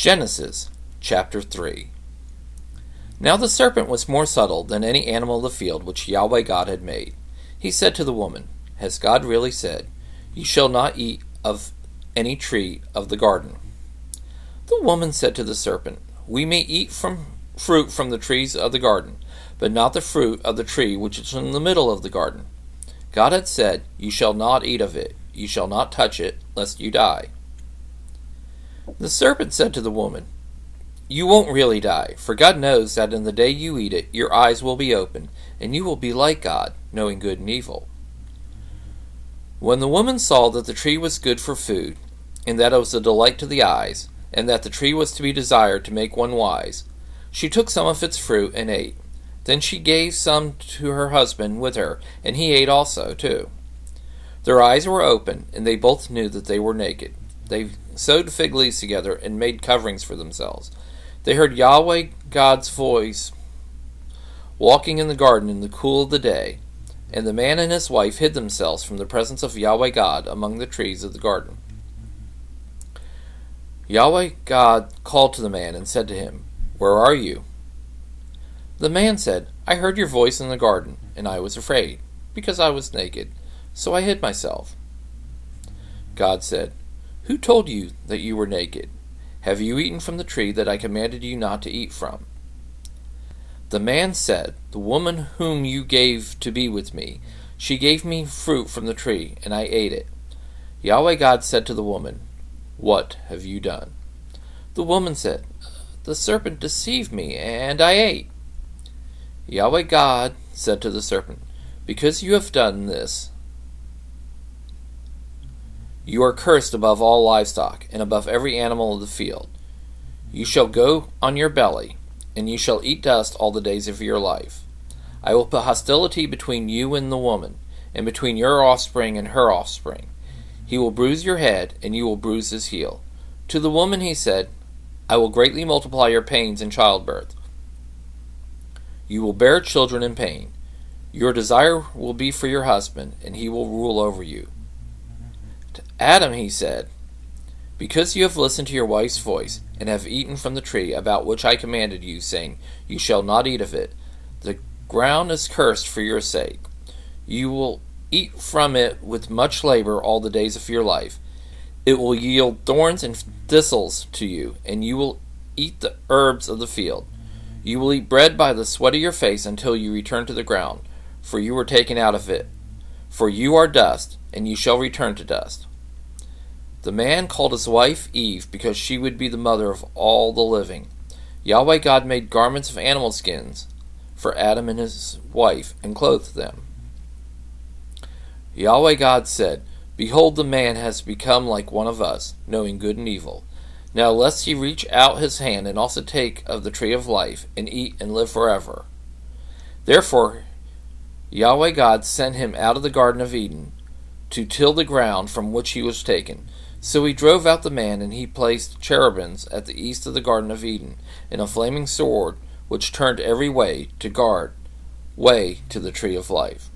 Genesis chapter 3 Now the serpent was more subtle than any animal of the field which Yahweh God had made. He said to the woman, Has God really said, You shall not eat of any tree of the garden? The woman said to the serpent, We may eat from fruit from the trees of the garden, but not the fruit of the tree which is in the middle of the garden. God had said, You shall not eat of it, you shall not touch it, lest you die. The serpent said to the woman, You won't really die, for God knows that in the day you eat it, your eyes will be opened, and you will be like God, knowing good and evil. When the woman saw that the tree was good for food, and that it was a delight to the eyes, and that the tree was to be desired to make one wise, she took some of its fruit and ate. Then she gave some to her husband with her, and he ate also, too. Their eyes were open, and they both knew that they were naked. They sewed fig leaves together and made coverings for themselves. They heard Yahweh God's voice walking in the garden in the cool of the day, and the man and his wife hid themselves from the presence of Yahweh God among the trees of the garden. Yahweh God called to the man and said to him, Where are you? The man said, I heard your voice in the garden, and I was afraid, because I was naked, so I hid myself. God said, who told you that you were naked? Have you eaten from the tree that I commanded you not to eat from? The man said, The woman whom you gave to be with me, she gave me fruit from the tree, and I ate it. Yahweh God said to the woman, What have you done? The woman said, The serpent deceived me, and I ate. Yahweh God said to the serpent, Because you have done this, you are cursed above all livestock, and above every animal of the field. You shall go on your belly, and you shall eat dust all the days of your life. I will put hostility between you and the woman, and between your offspring and her offspring. He will bruise your head, and you will bruise his heel. To the woman he said, I will greatly multiply your pains in childbirth. You will bear children in pain. Your desire will be for your husband, and he will rule over you. Adam, he said, Because you have listened to your wife's voice, and have eaten from the tree about which I commanded you, saying, You shall not eat of it, the ground is cursed for your sake. You will eat from it with much labor all the days of your life. It will yield thorns and thistles to you, and you will eat the herbs of the field. You will eat bread by the sweat of your face until you return to the ground, for you were taken out of it. For you are dust, and you shall return to dust. The man called his wife Eve because she would be the mother of all the living. Yahweh God made garments of animal skins for Adam and his wife and clothed them. Yahweh God said, Behold, the man has become like one of us, knowing good and evil. Now lest he reach out his hand and also take of the tree of life, and eat and live forever. Therefore Yahweh God sent him out of the Garden of Eden to till the ground from which he was taken. So he drove out the man, and he placed cherubims at the east of the Garden of Eden, and a flaming sword which turned every way to guard way to the tree of life.